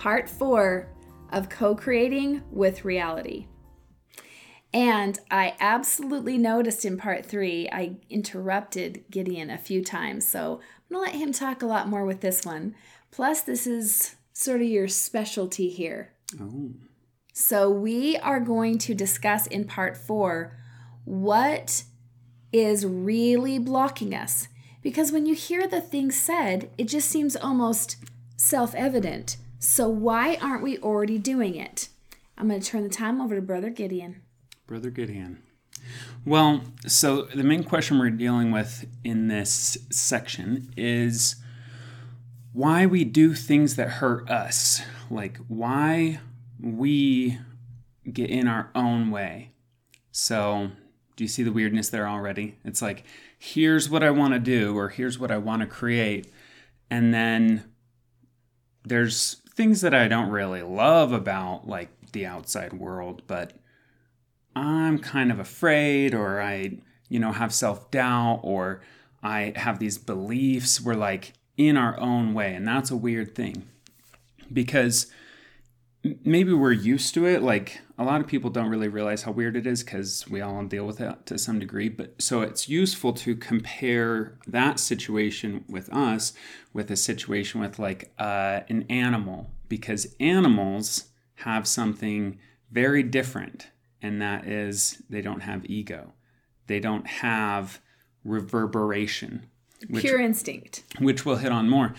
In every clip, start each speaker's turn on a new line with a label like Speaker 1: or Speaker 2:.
Speaker 1: part four of co creating with reality. And I absolutely noticed in part three, I interrupted Gideon a few times. So I'm going to let him talk a lot more with this one. Plus, this is sort of your specialty here.
Speaker 2: Oh.
Speaker 1: So we are going to discuss in part four what is really blocking us. Because when you hear the thing said, it just seems almost self evident. So why aren't we already doing it? I'm going to turn the time over to Brother Gideon.
Speaker 2: Brother Gideon. Well, so the main question we're dealing with in this section is why we do things that hurt us. Like why we get in our own way. So, do you see the weirdness there already? It's like, here's what I want to do, or here's what I want to create. And then there's things that I don't really love about like the outside world, but I'm kind of afraid, or I, you know, have self doubt, or I have these beliefs. We're like in our own way. And that's a weird thing because maybe we're used to it. Like a lot of people don't really realize how weird it is because we all deal with it to some degree. But so it's useful to compare that situation with us with a situation with like uh, an animal because animals have something very different, and that is they don't have ego, they don't have reverberation.
Speaker 1: Which, Pure instinct.
Speaker 2: Which we'll hit on more.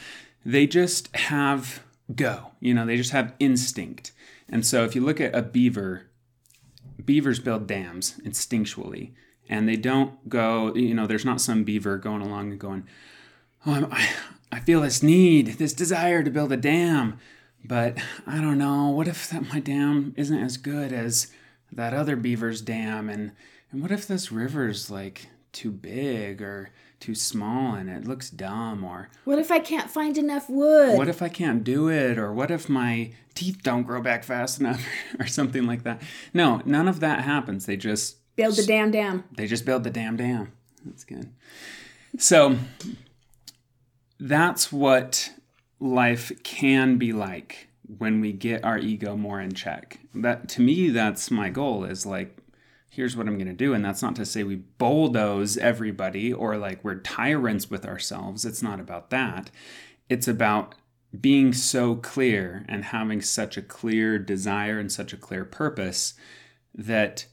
Speaker 2: They just have go. You know, they just have instinct. And so if you look at a beaver, beavers build dams instinctually. And they don't go, you know, there's not some beaver going along and going, oh, I, I feel this need, this desire to build a dam. But I don't know, what if that my dam isn't as good as that other beaver's dam? And, and what if this river's like too big or too small and it looks dumb or
Speaker 1: what if i can't find enough wood?
Speaker 2: What if i can't do it or what if my teeth don't grow back fast enough or something like that? No none of that happens. They just
Speaker 1: build the damn dam.
Speaker 2: They just build the damn dam. That's good. So that's what life can be like when we get our ego more in check. That to me that's my goal is like here's what I'm going to do. And that's not to say we bulldoze everybody or like we're tyrants with ourselves. It's not about that. It's about being so clear and having such a clear desire and such a clear purpose that,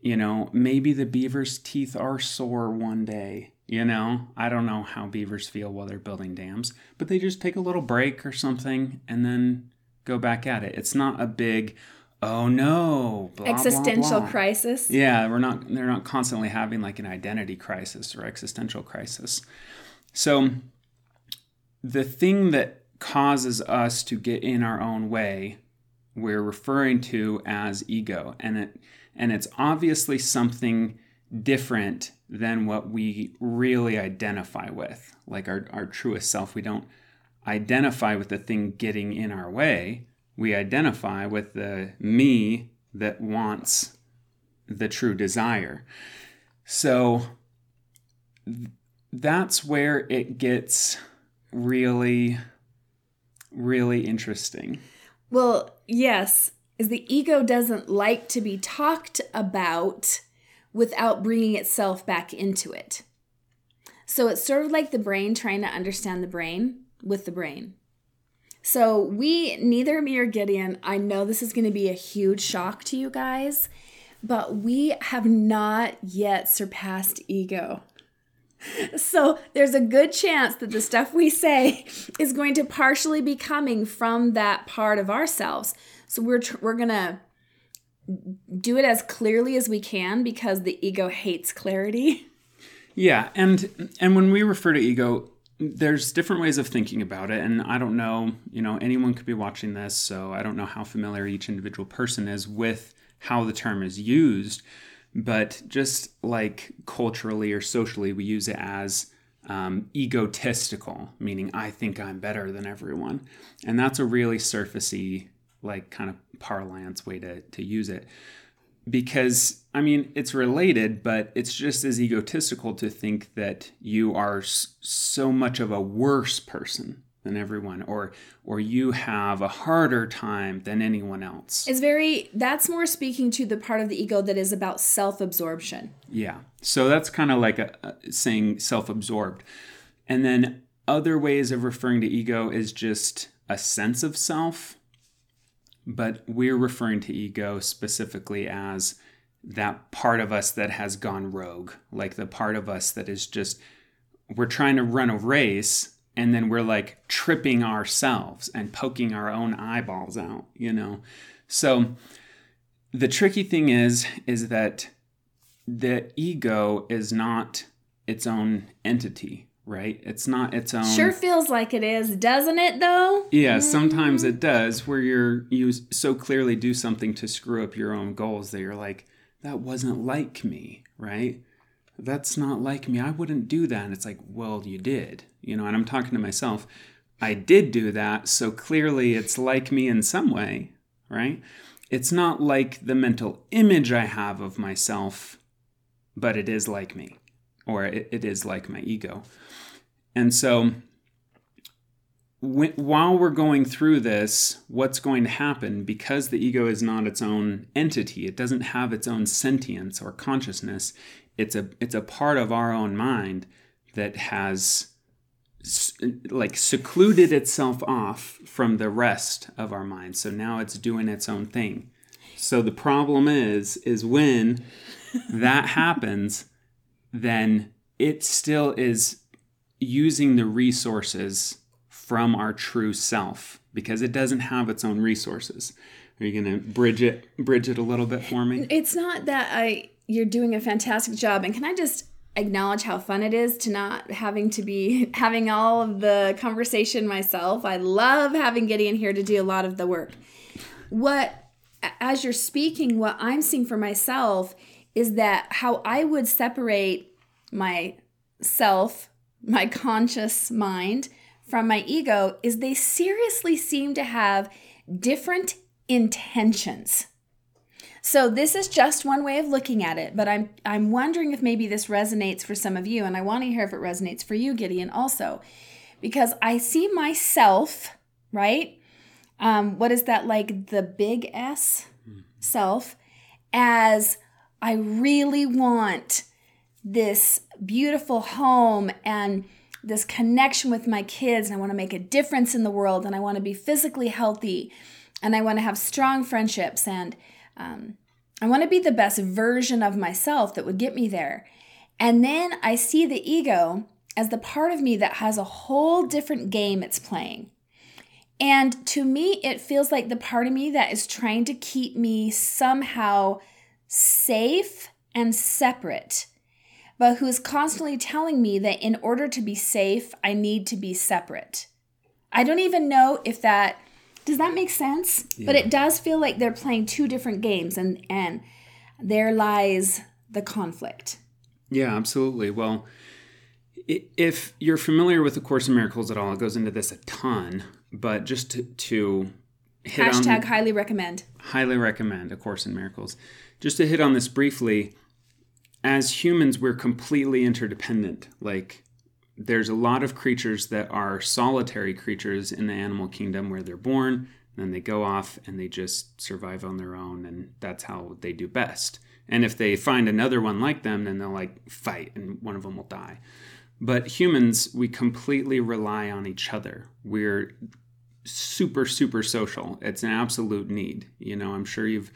Speaker 2: you know, maybe the beaver's teeth are sore one day. You know, I don't know how beavers feel while they're building dams, but they just take a little break or something and then go back at it. It's not a big, oh no.
Speaker 1: Blah, existential blah, blah. crisis?
Speaker 2: Yeah we're not they're not constantly having like an identity crisis or existential crisis. So the thing that causes us to get in our own way we're referring to as ego. And it and it's obviously something different than what we really identify with. Like our, our truest self we don't identify with the thing getting in our way we identify with the me that wants the true desire. So that's where it gets really, really interesting.
Speaker 1: Well, yes, is the ego doesn't like to be talked about without bringing itself back into it. So it's sort of like the brain trying to understand the brain with the brain. So, we, neither me or Gideon, I know this is going to be a huge shock to you guys, but we have not yet surpassed ego. So, there's a good chance that the stuff we say is going to partially be coming from that part of ourselves. So, we're, tr- we're going to do it as clearly as we can because the ego hates clarity.
Speaker 2: Yeah, and and when we refer to ego, there's different ways of thinking about it and i don't know you know anyone could be watching this so i don't know how familiar each individual person is with how the term is used but just like culturally or socially we use it as um, egotistical meaning i think i'm better than everyone and that's a really surfacey like kind of parlance way to, to use it because I mean, it's related, but it's just as egotistical to think that you are so much of a worse person than everyone or or you have a harder time than anyone else.
Speaker 1: It's very that's more speaking to the part of the ego that is about self-absorption.
Speaker 2: Yeah. So that's kind of like a, a saying self-absorbed. And then other ways of referring to ego is just a sense of self, but we're referring to ego specifically as that part of us that has gone rogue, like the part of us that is just we're trying to run a race and then we're like tripping ourselves and poking our own eyeballs out, you know. So the tricky thing is is that the ego is not its own entity, right? It's not its own
Speaker 1: Sure feels like it is, doesn't it though?
Speaker 2: Yeah, mm-hmm. sometimes it does where you're you so clearly do something to screw up your own goals that you're like that wasn't like me, right? That's not like me. I wouldn't do that. And it's like, well, you did you know, and I'm talking to myself, I did do that, so clearly it's like me in some way, right? It's not like the mental image I have of myself, but it is like me, or it, it is like my ego. And so, while we're going through this, what's going to happen because the ego is not its own entity, it doesn't have its own sentience or consciousness. It's a it's a part of our own mind that has like secluded itself off from the rest of our mind. So now it's doing its own thing. So the problem is is when that happens, then it still is using the resources from our true self because it doesn't have its own resources. Are you going to bridge it bridge it a little bit for me?
Speaker 1: It's not that I you're doing a fantastic job and can I just acknowledge how fun it is to not having to be having all of the conversation myself. I love having Gideon here to do a lot of the work. What, as you're speaking, what I'm seeing for myself is that how I would separate myself, my conscious mind, from my ego is they seriously seem to have different intentions. So this is just one way of looking at it, but I'm I'm wondering if maybe this resonates for some of you and I want to hear if it resonates for you Gideon also. Because I see myself, right? Um, what is that like the big S self as I really want this beautiful home and this connection with my kids and I want to make a difference in the world and I want to be physically healthy and I want to have strong friendships and um, I want to be the best version of myself that would get me there. And then I see the ego as the part of me that has a whole different game it's playing. And to me, it feels like the part of me that is trying to keep me somehow safe and separate, but who is constantly telling me that in order to be safe, I need to be separate. I don't even know if that does that make sense? Yeah. But it does feel like they're playing two different games and and there lies the conflict.
Speaker 2: Yeah, absolutely. Well, if you're familiar with the Course in Miracles at all, it goes into this a ton. But just to, to
Speaker 1: hashtag on, highly recommend.
Speaker 2: Highly recommend a Course in Miracles. Just to hit on this briefly, as humans, we're completely interdependent. Like there's a lot of creatures that are solitary creatures in the animal kingdom where they're born, then they go off and they just survive on their own, and that's how they do best. And if they find another one like them, then they'll like fight and one of them will die. But humans, we completely rely on each other. We're super, super social. It's an absolute need. You know, I'm sure you've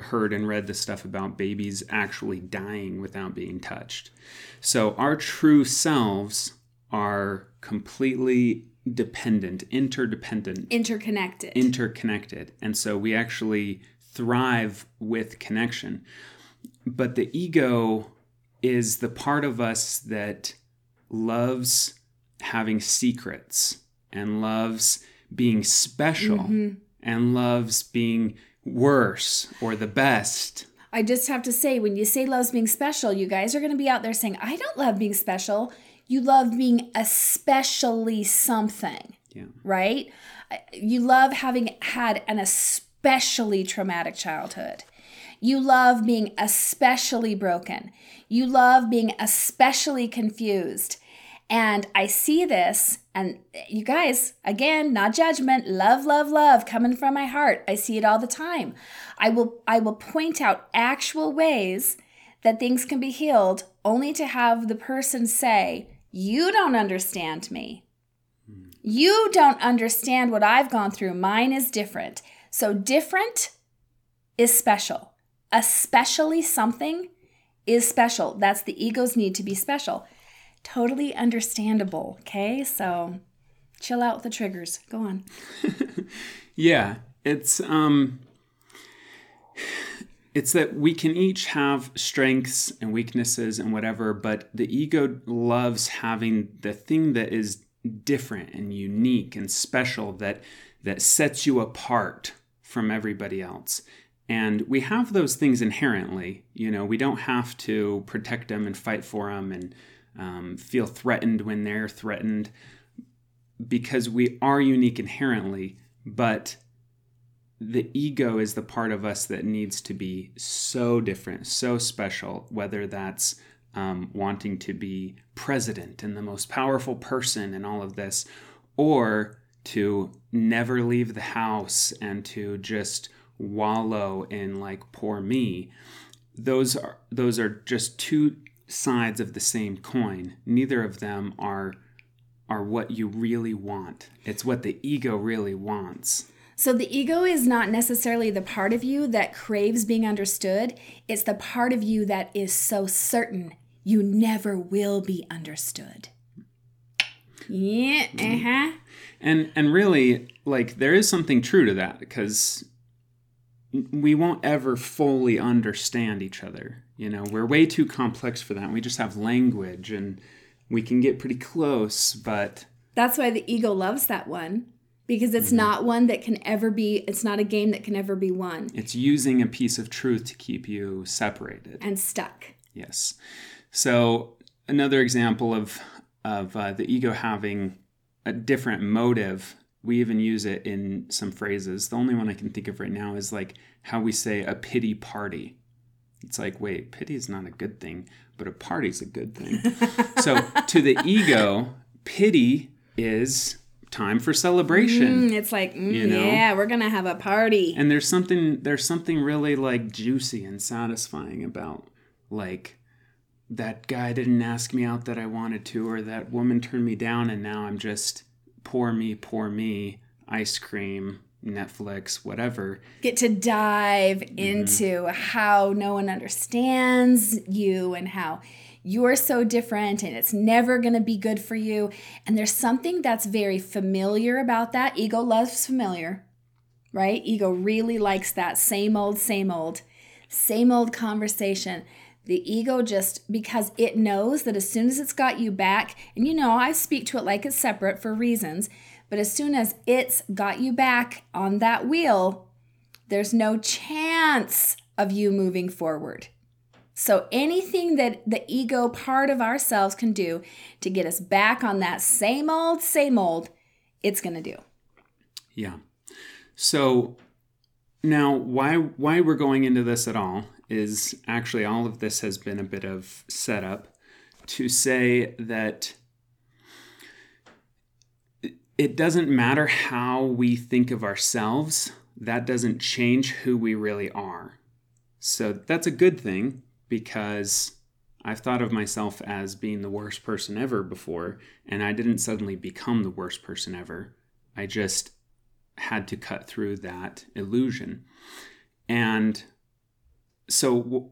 Speaker 2: heard and read the stuff about babies actually dying without being touched. So our true selves are completely dependent, interdependent,
Speaker 1: interconnected.
Speaker 2: Interconnected. And so we actually thrive with connection. But the ego is the part of us that loves having secrets and loves being special mm-hmm. and loves being worse or the best.
Speaker 1: I just have to say, when you say loves being special, you guys are going to be out there saying, I don't love being special. You love being especially something. Yeah. Right? You love having had an especially traumatic childhood. You love being especially broken. You love being especially confused. And I see this, and eh, you guys, again, not judgment, love, love, love coming from my heart. I see it all the time. I will I will point out actual ways that things can be healed only to have the person say, "You don't understand me. You don't understand what I've gone through. Mine is different." So different is special. Especially something is special. That's the ego's need to be special totally understandable. Okay, so chill out with the triggers. Go on.
Speaker 2: yeah, it's um it's that we can each have strengths and weaknesses and whatever, but the ego loves having the thing that is different and unique and special that that sets you apart from everybody else. And we have those things inherently. You know, we don't have to protect them and fight for them and um, feel threatened when they're threatened because we are unique inherently, but the ego is the part of us that needs to be so different, so special, whether that's um, wanting to be president and the most powerful person and all of this, or to never leave the house and to just wallow in like poor me. Those are those are just two sides of the same coin. Neither of them are are what you really want. It's what the ego really wants.
Speaker 1: So the ego is not necessarily the part of you that craves being understood. It's the part of you that is so certain you never will be understood. Yeah, uh-huh.
Speaker 2: And and really like there is something true to that because we won't ever fully understand each other. You know, we're way too complex for that. We just have language and we can get pretty close, but
Speaker 1: that's why the ego loves that one because it's mm-hmm. not one that can ever be it's not a game that can ever be won.
Speaker 2: It's using a piece of truth to keep you separated
Speaker 1: and stuck.
Speaker 2: Yes. So another example of of uh, the ego having a different motive we even use it in some phrases. The only one I can think of right now is like how we say a pity party. It's like, wait, pity is not a good thing, but a party's a good thing. so to the ego, pity is time for celebration.
Speaker 1: Mm, it's like, mm, you know? yeah, we're gonna have a party.
Speaker 2: And there's something there's something really like juicy and satisfying about like that guy didn't ask me out that I wanted to, or that woman turned me down, and now I'm just poor me, poor me, ice cream, Netflix, whatever.
Speaker 1: Get to dive mm-hmm. into how no one understands you and how you're so different and it's never going to be good for you. And there's something that's very familiar about that. Ego loves familiar, right? Ego really likes that same old, same old, same old conversation. The ego just because it knows that as soon as it's got you back, and you know, I speak to it like it's separate for reasons, but as soon as it's got you back on that wheel, there's no chance of you moving forward. So, anything that the ego part of ourselves can do to get us back on that same old, same old, it's going to do.
Speaker 2: Yeah. So, now why why we're going into this at all is actually all of this has been a bit of setup to say that it doesn't matter how we think of ourselves, that doesn't change who we really are. So that's a good thing because I've thought of myself as being the worst person ever before, and I didn't suddenly become the worst person ever. I just had to cut through that illusion. And so w-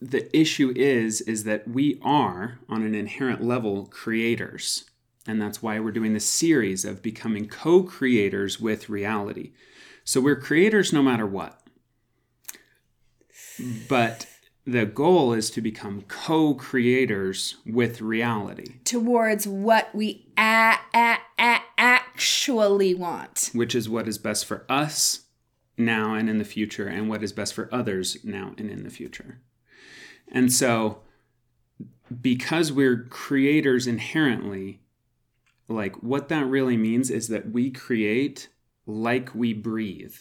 Speaker 2: the issue is is that we are on an inherent level creators and that's why we're doing this series of becoming co-creators with reality. So we're creators no matter what. But the goal is to become co-creators with reality.
Speaker 1: Towards what we a- a- a- actually want.
Speaker 2: Which is what is best for us now and in the future and what is best for others now and in the future. And so because we're creators inherently, like what that really means is that we create like we breathe.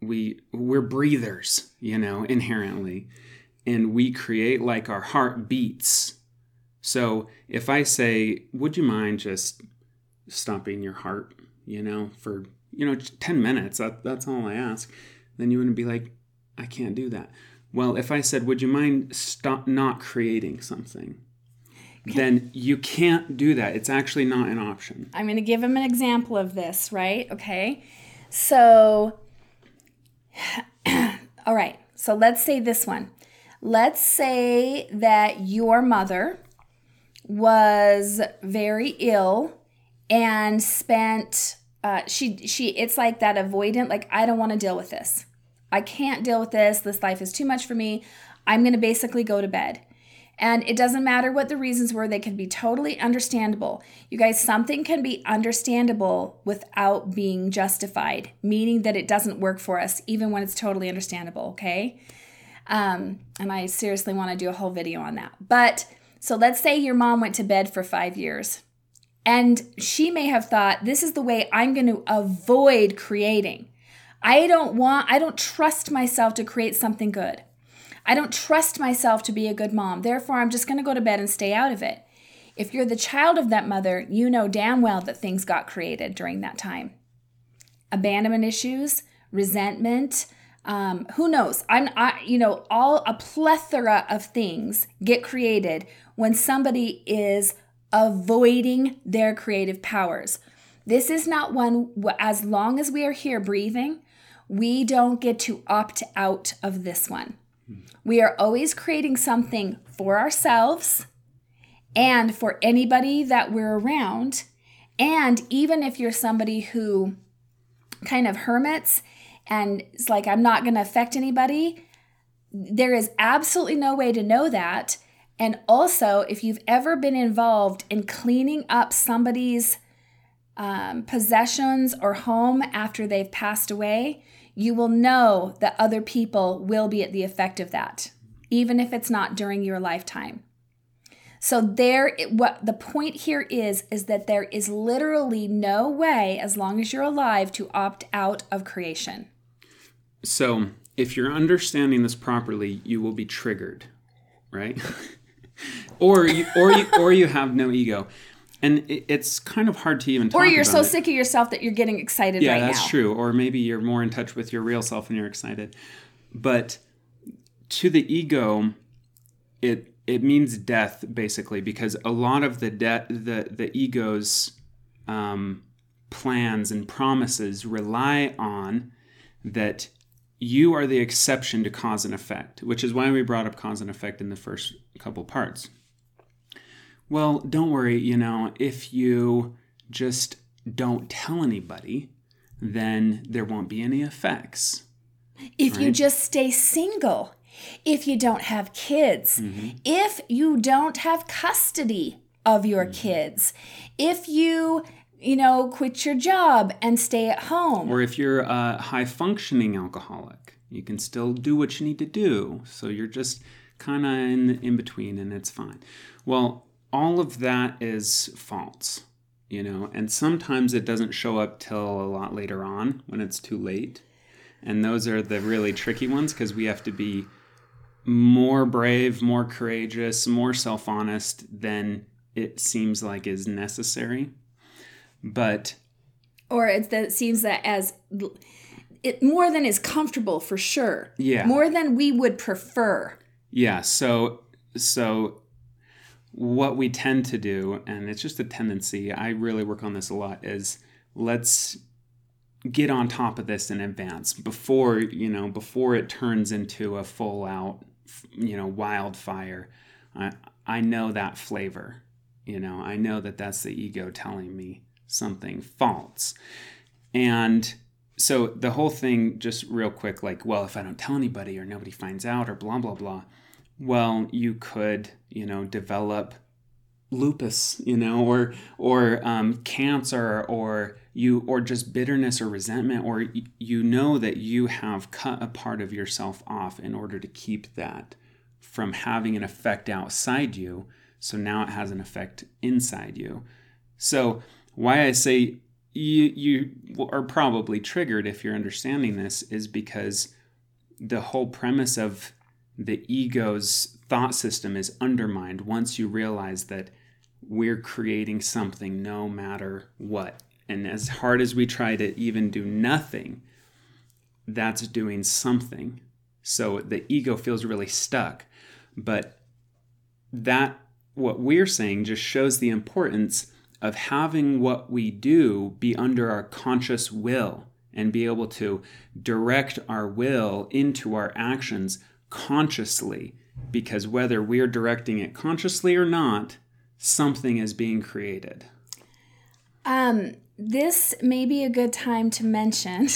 Speaker 2: We we're breathers, you know, inherently. And we create like our heart beats. So if I say, would you mind just stopping your heart, you know, for, you know, 10 minutes, that, that's all I ask, then you wouldn't be like, I can't do that. Well, if I said, would you mind stop not creating something? Then you can't do that. It's actually not an option.
Speaker 1: I'm going to give him an example of this, right? Okay. So, all right. So let's say this one. Let's say that your mother was very ill and spent uh, she she it's like that avoidant like I don't want to deal with this. I can't deal with this. This life is too much for me. I'm going to basically go to bed. And it doesn't matter what the reasons were, they can be totally understandable. You guys, something can be understandable without being justified, meaning that it doesn't work for us, even when it's totally understandable, okay? Um, and I seriously want to do a whole video on that. But so let's say your mom went to bed for five years, and she may have thought, this is the way I'm going to avoid creating. I don't want, I don't trust myself to create something good. I don't trust myself to be a good mom. Therefore, I'm just going to go to bed and stay out of it. If you're the child of that mother, you know damn well that things got created during that time. Abandonment issues, resentment, um, who knows? I'm, I, you know, all a plethora of things get created when somebody is avoiding their creative powers. This is not one, as long as we are here breathing, we don't get to opt out of this one. We are always creating something for ourselves and for anybody that we're around. And even if you're somebody who kind of hermits and it's like, I'm not going to affect anybody, there is absolutely no way to know that. And also, if you've ever been involved in cleaning up somebody's um, possessions or home after they've passed away, you will know that other people will be at the effect of that, even if it's not during your lifetime. So there what the point here is is that there is literally no way as long as you're alive to opt out of creation.
Speaker 2: So, if you're understanding this properly, you will be triggered, right? or you, or you, or you have no ego and it, it's kind of hard to even talk
Speaker 1: or you're so
Speaker 2: it.
Speaker 1: sick of yourself that you're getting excited
Speaker 2: yeah
Speaker 1: right
Speaker 2: that's
Speaker 1: now.
Speaker 2: true or maybe you're more in touch with your real self and you're excited but to the ego it it means death basically because a lot of the de- the the ego's um, plans and promises rely on that you are the exception to cause and effect which is why we brought up cause and effect in the first couple parts well, don't worry, you know, if you just don't tell anybody, then there won't be any effects.
Speaker 1: If right? you just stay single, if you don't have kids, mm-hmm. if you don't have custody of your mm-hmm. kids, if you you know, quit your job and stay at home.
Speaker 2: Or if you're a high functioning alcoholic, you can still do what you need to do. So you're just kind of in, in between and it's fine. Well, all of that is false, you know, and sometimes it doesn't show up till a lot later on when it's too late. And those are the really tricky ones because we have to be more brave, more courageous, more self honest than it seems like is necessary. But.
Speaker 1: Or it seems that as. It, more than is comfortable for sure.
Speaker 2: Yeah.
Speaker 1: More than we would prefer.
Speaker 2: Yeah. So so what we tend to do, and it's just a tendency, I really work on this a lot, is let's get on top of this in advance before, you know, before it turns into a full out, you know, wildfire. I, I know that flavor. You know, I know that that's the ego telling me something false. And so the whole thing, just real quick, like, well, if I don't tell anybody or nobody finds out or blah, blah, blah, well, you could, you know, develop lupus, you know, or or um, cancer, or you, or just bitterness or resentment, or you know that you have cut a part of yourself off in order to keep that from having an effect outside you. So now it has an effect inside you. So why I say you you are probably triggered if you're understanding this is because the whole premise of the ego's thought system is undermined once you realize that we're creating something no matter what. And as hard as we try to even do nothing, that's doing something. So the ego feels really stuck. But that, what we're saying, just shows the importance of having what we do be under our conscious will and be able to direct our will into our actions consciously. Because whether we're directing it consciously or not, something is being created.
Speaker 1: Um, this may be a good time to mention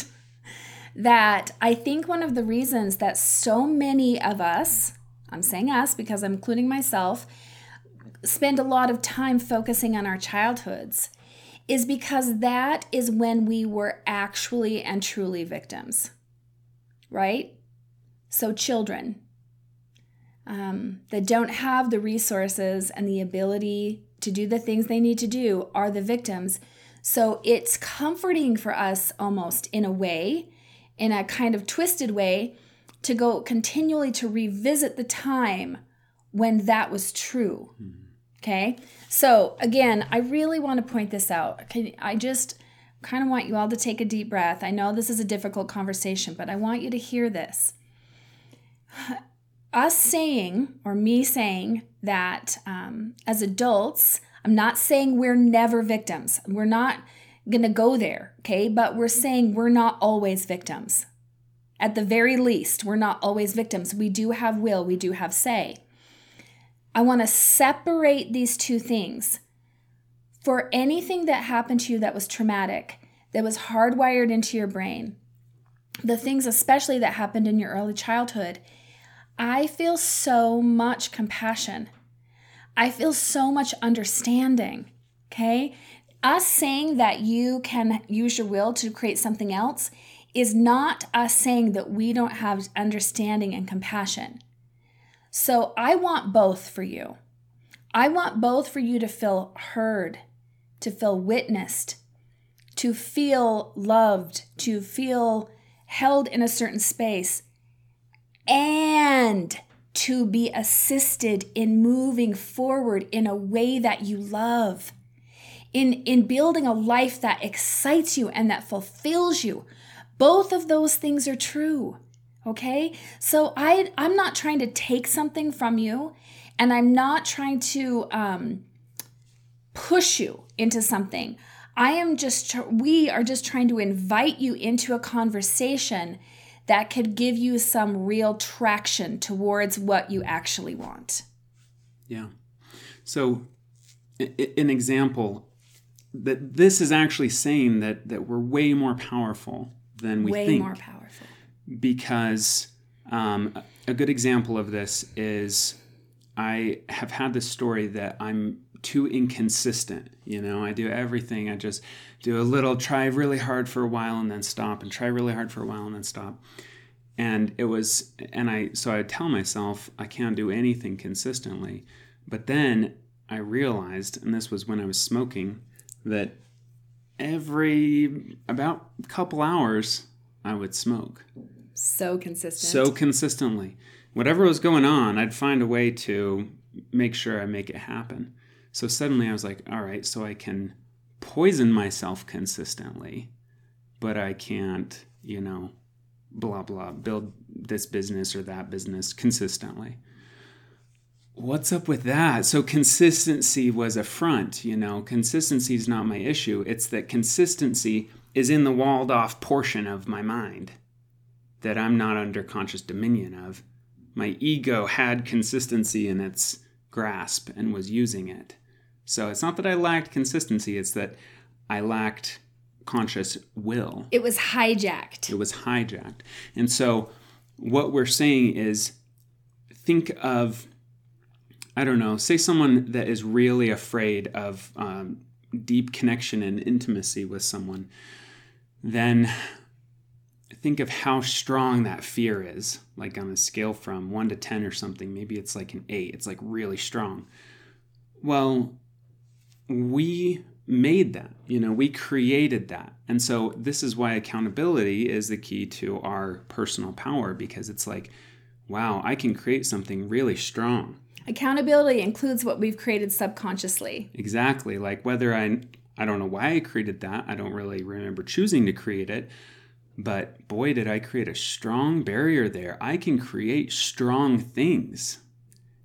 Speaker 1: that I think one of the reasons that so many of us, I'm saying us because I'm including myself, spend a lot of time focusing on our childhoods is because that is when we were actually and truly victims, right? So, children um, that don't have the resources and the ability to do the things they need to do are the victims. So, it's comforting for us almost in a way, in a kind of twisted way, to go continually to revisit the time when that was true. Mm-hmm. Okay. So again, I really want to point this out. I just kind of want you all to take a deep breath. I know this is a difficult conversation, but I want you to hear this. Us saying, or me saying, that um, as adults, I'm not saying we're never victims. We're not going to go there, okay? But we're saying we're not always victims. At the very least, we're not always victims. We do have will, we do have say. I want to separate these two things. For anything that happened to you that was traumatic, that was hardwired into your brain, the things especially that happened in your early childhood, I feel so much compassion. I feel so much understanding. Okay? Us saying that you can use your will to create something else is not us saying that we don't have understanding and compassion. So I want both for you. I want both for you to feel heard, to feel witnessed, to feel loved, to feel held in a certain space, and to be assisted in moving forward in a way that you love, in, in building a life that excites you and that fulfills you. Both of those things are true. Okay? So I I'm not trying to take something from you and I'm not trying to um, push you into something. I am just we are just trying to invite you into a conversation that could give you some real traction towards what you actually want.
Speaker 2: Yeah. So an example that this is actually saying that that we're way more powerful than we
Speaker 1: way
Speaker 2: think.
Speaker 1: Way more powerful
Speaker 2: because um, a good example of this is I have had this story that I'm too inconsistent. You know, I do everything. I just do a little, try really hard for a while and then stop, and try really hard for a while and then stop. And it was, and I, so I tell myself I can't do anything consistently. But then I realized, and this was when I was smoking, that every about a couple hours I would smoke.
Speaker 1: So consistent.
Speaker 2: So consistently. Whatever was going on, I'd find a way to make sure I make it happen. So suddenly I was like, all right, so I can poison myself consistently, but I can't, you know, blah, blah, build this business or that business consistently. What's up with that? So, consistency was a front, you know, consistency is not my issue. It's that consistency is in the walled off portion of my mind that I'm not under conscious dominion of. My ego had consistency in its grasp and was using it. So it's not that I lacked consistency, it's that I lacked conscious will.
Speaker 1: It was hijacked.
Speaker 2: It was hijacked. And so what we're saying is think of, I don't know, say someone that is really afraid of um, deep connection and intimacy with someone, then think of how strong that fear is, like on a scale from 1 to 10 or something. Maybe it's like an 8, it's like really strong. Well, we made that, you know, we created that. And so this is why accountability is the key to our personal power because it's like wow, I can create something really strong.
Speaker 1: Accountability includes what we've created subconsciously.
Speaker 2: Exactly. Like whether I I don't know why I created that. I don't really remember choosing to create it. But boy, did I create a strong barrier there. I can create strong things.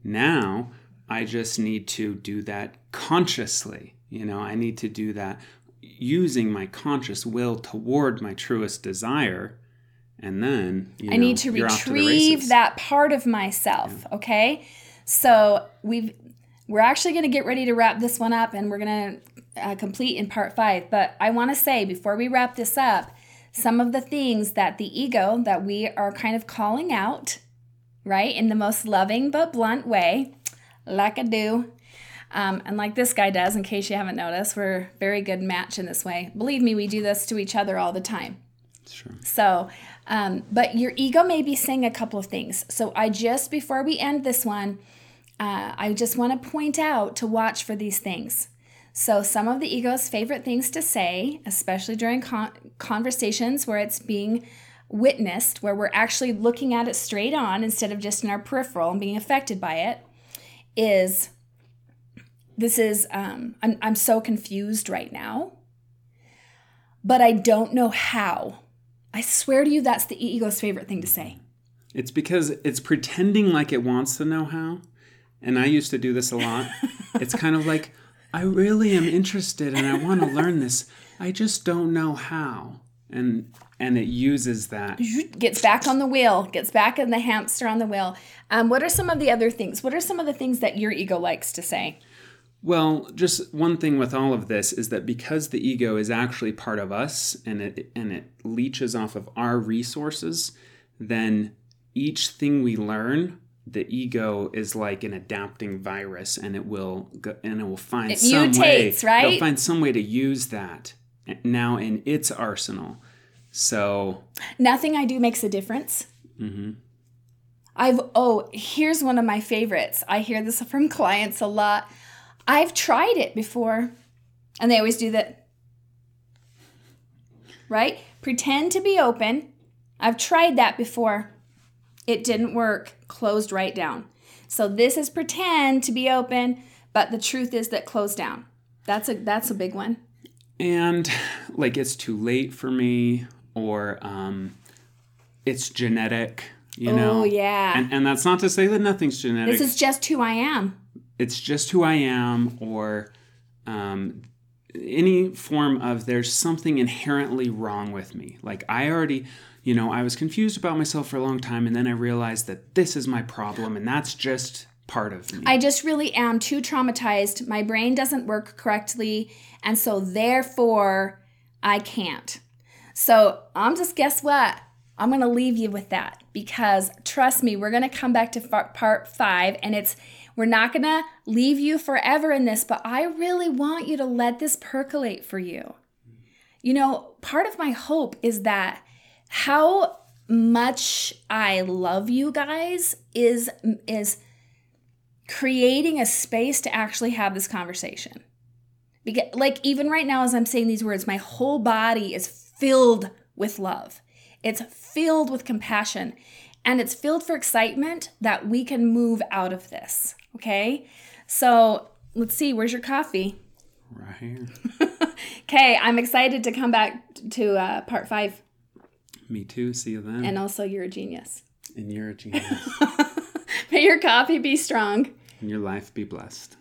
Speaker 2: Now, I just need to do that consciously. You know, I need to do that using my conscious will toward my truest desire. And then
Speaker 1: I know, need to retrieve to that part of myself. Yeah. Okay. So we've we're actually going to get ready to wrap this one up and we're going to uh, complete in part five. But I want to say before we wrap this up, some of the things that the ego that we are kind of calling out, right, in the most loving but blunt way, like I do. Um, and like this guy does, in case you haven't noticed, we're very good match in this way. Believe me, we do this to each other all the time.
Speaker 2: Sure.
Speaker 1: So, um, but your ego may be saying a couple of things. So I just, before we end this one, uh, I just want to point out to watch for these things. So, some of the ego's favorite things to say, especially during con- conversations where it's being witnessed, where we're actually looking at it straight on instead of just in our peripheral and being affected by it, is this is, um, I'm, I'm so confused right now, but I don't know how. I swear to you, that's the ego's favorite thing to say.
Speaker 2: It's because it's pretending like it wants to know how and I used to do this a lot. it's kind of like, I really am interested and I want to learn this. I just don't know how. And and it uses that.
Speaker 1: Gets back on the wheel, gets back in the hamster on the wheel. Um, what are some of the other things? What are some of the things that your ego likes to say?
Speaker 2: Well, just one thing with all of this is that because the ego is actually part of us and it and it leeches off of our resources, then each thing we learn the ego is like an adapting virus and it will go, and it will find
Speaker 1: it
Speaker 2: some
Speaker 1: mutates,
Speaker 2: way
Speaker 1: right?
Speaker 2: it'll find some way to use that now in its arsenal so
Speaker 1: nothing i do makes a difference
Speaker 2: mm-hmm.
Speaker 1: i've oh here's one of my favorites i hear this from clients a lot i've tried it before and they always do that right pretend to be open i've tried that before it didn't work, closed right down. So this is pretend to be open, but the truth is that closed down. That's a that's a big one.
Speaker 2: And like it's too late for me or um it's genetic, you
Speaker 1: oh,
Speaker 2: know.
Speaker 1: Oh yeah.
Speaker 2: And and that's not to say that nothing's genetic.
Speaker 1: This is just who I am.
Speaker 2: It's just who I am or um any form of there's something inherently wrong with me. Like I already you know, I was confused about myself for a long time, and then I realized that this is my problem, and that's just part of me.
Speaker 1: I just really am too traumatized. My brain doesn't work correctly, and so therefore I can't. So I'm just, guess what? I'm going to leave you with that because trust me, we're going to come back to part five, and it's we're not going to leave you forever in this, but I really want you to let this percolate for you. You know, part of my hope is that how much I love you guys is is creating a space to actually have this conversation. Because like even right now as I'm saying these words, my whole body is filled with love. It's filled with compassion and it's filled for excitement that we can move out of this. Okay? So, let's see, where's your coffee?
Speaker 2: Right here.
Speaker 1: okay, I'm excited to come back to uh, part 5.
Speaker 2: Me too. See you then.
Speaker 1: And also, you're a genius.
Speaker 2: And you're a genius.
Speaker 1: May your coffee be strong.
Speaker 2: And your life be blessed.